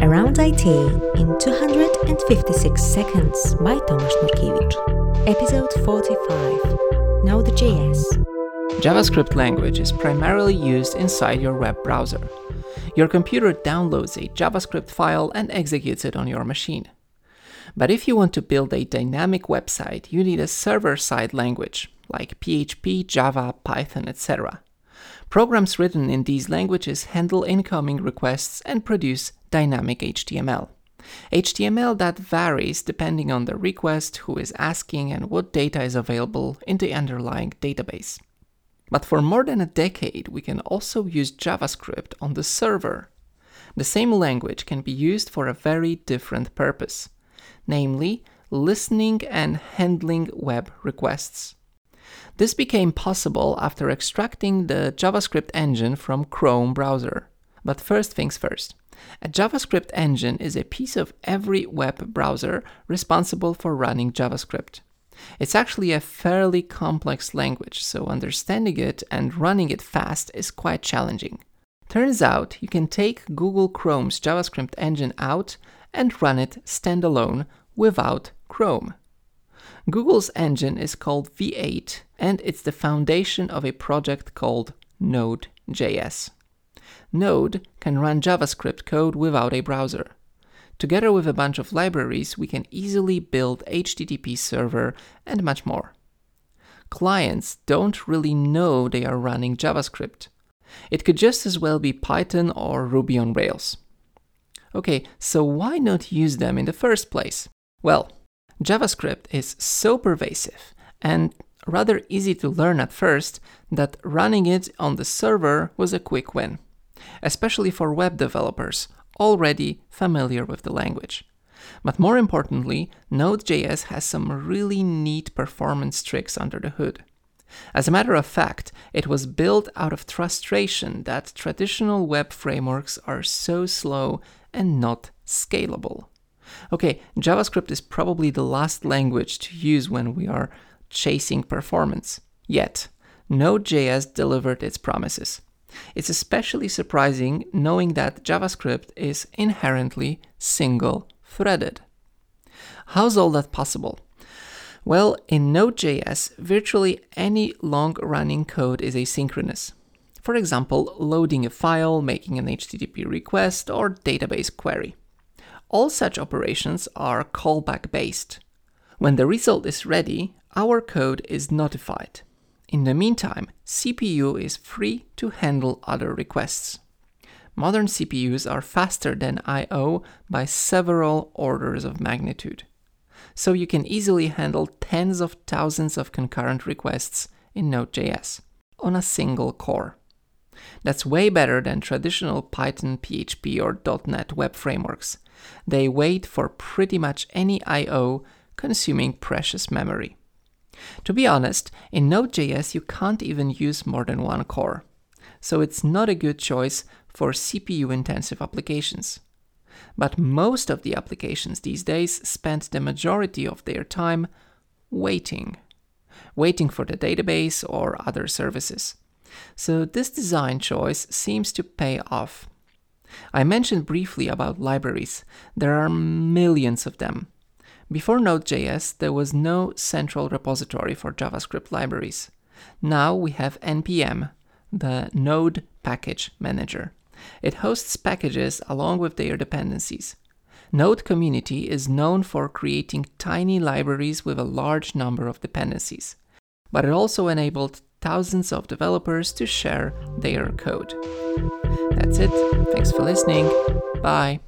Around IT in 256 Seconds by Tomasz Nurkiewicz. Episode 45 Node.js. JavaScript language is primarily used inside your web browser. Your computer downloads a JavaScript file and executes it on your machine. But if you want to build a dynamic website, you need a server side language like PHP, Java, Python, etc. Programs written in these languages handle incoming requests and produce dynamic HTML. HTML that varies depending on the request, who is asking, and what data is available in the underlying database. But for more than a decade, we can also use JavaScript on the server. The same language can be used for a very different purpose, namely, listening and handling web requests. This became possible after extracting the JavaScript engine from Chrome browser. But first things first. A JavaScript engine is a piece of every web browser responsible for running JavaScript. It's actually a fairly complex language, so understanding it and running it fast is quite challenging. Turns out you can take Google Chrome's JavaScript engine out and run it standalone without Chrome. Google's engine is called V8 and it's the foundation of a project called Node.js. Node can run JavaScript code without a browser. Together with a bunch of libraries, we can easily build HTTP server and much more. Clients don't really know they are running JavaScript. It could just as well be Python or Ruby on Rails. Okay, so why not use them in the first place? Well, JavaScript is so pervasive and rather easy to learn at first that running it on the server was a quick win, especially for web developers already familiar with the language. But more importantly, Node.js has some really neat performance tricks under the hood. As a matter of fact, it was built out of frustration that traditional web frameworks are so slow and not scalable. Okay, JavaScript is probably the last language to use when we are chasing performance. Yet, Node.js delivered its promises. It's especially surprising knowing that JavaScript is inherently single threaded. How's all that possible? Well, in Node.js, virtually any long running code is asynchronous. For example, loading a file, making an HTTP request, or database query. All such operations are callback based. When the result is ready, our code is notified. In the meantime, CPU is free to handle other requests. Modern CPUs are faster than I/O by several orders of magnitude. So you can easily handle tens of thousands of concurrent requests in Node.js on a single core. That's way better than traditional Python, PHP, or .NET web frameworks. They wait for pretty much any I/O, consuming precious memory. To be honest, in Node.js you can't even use more than one core, so it's not a good choice for CPU intensive applications. But most of the applications these days spend the majority of their time waiting, waiting for the database or other services. So this design choice seems to pay off. I mentioned briefly about libraries. There are millions of them. Before Node.js, there was no central repository for JavaScript libraries. Now we have NPM, the Node Package Manager. It hosts packages along with their dependencies. Node community is known for creating tiny libraries with a large number of dependencies, but it also enabled thousands of developers to share their code. That's it. Thanks for listening. Bye.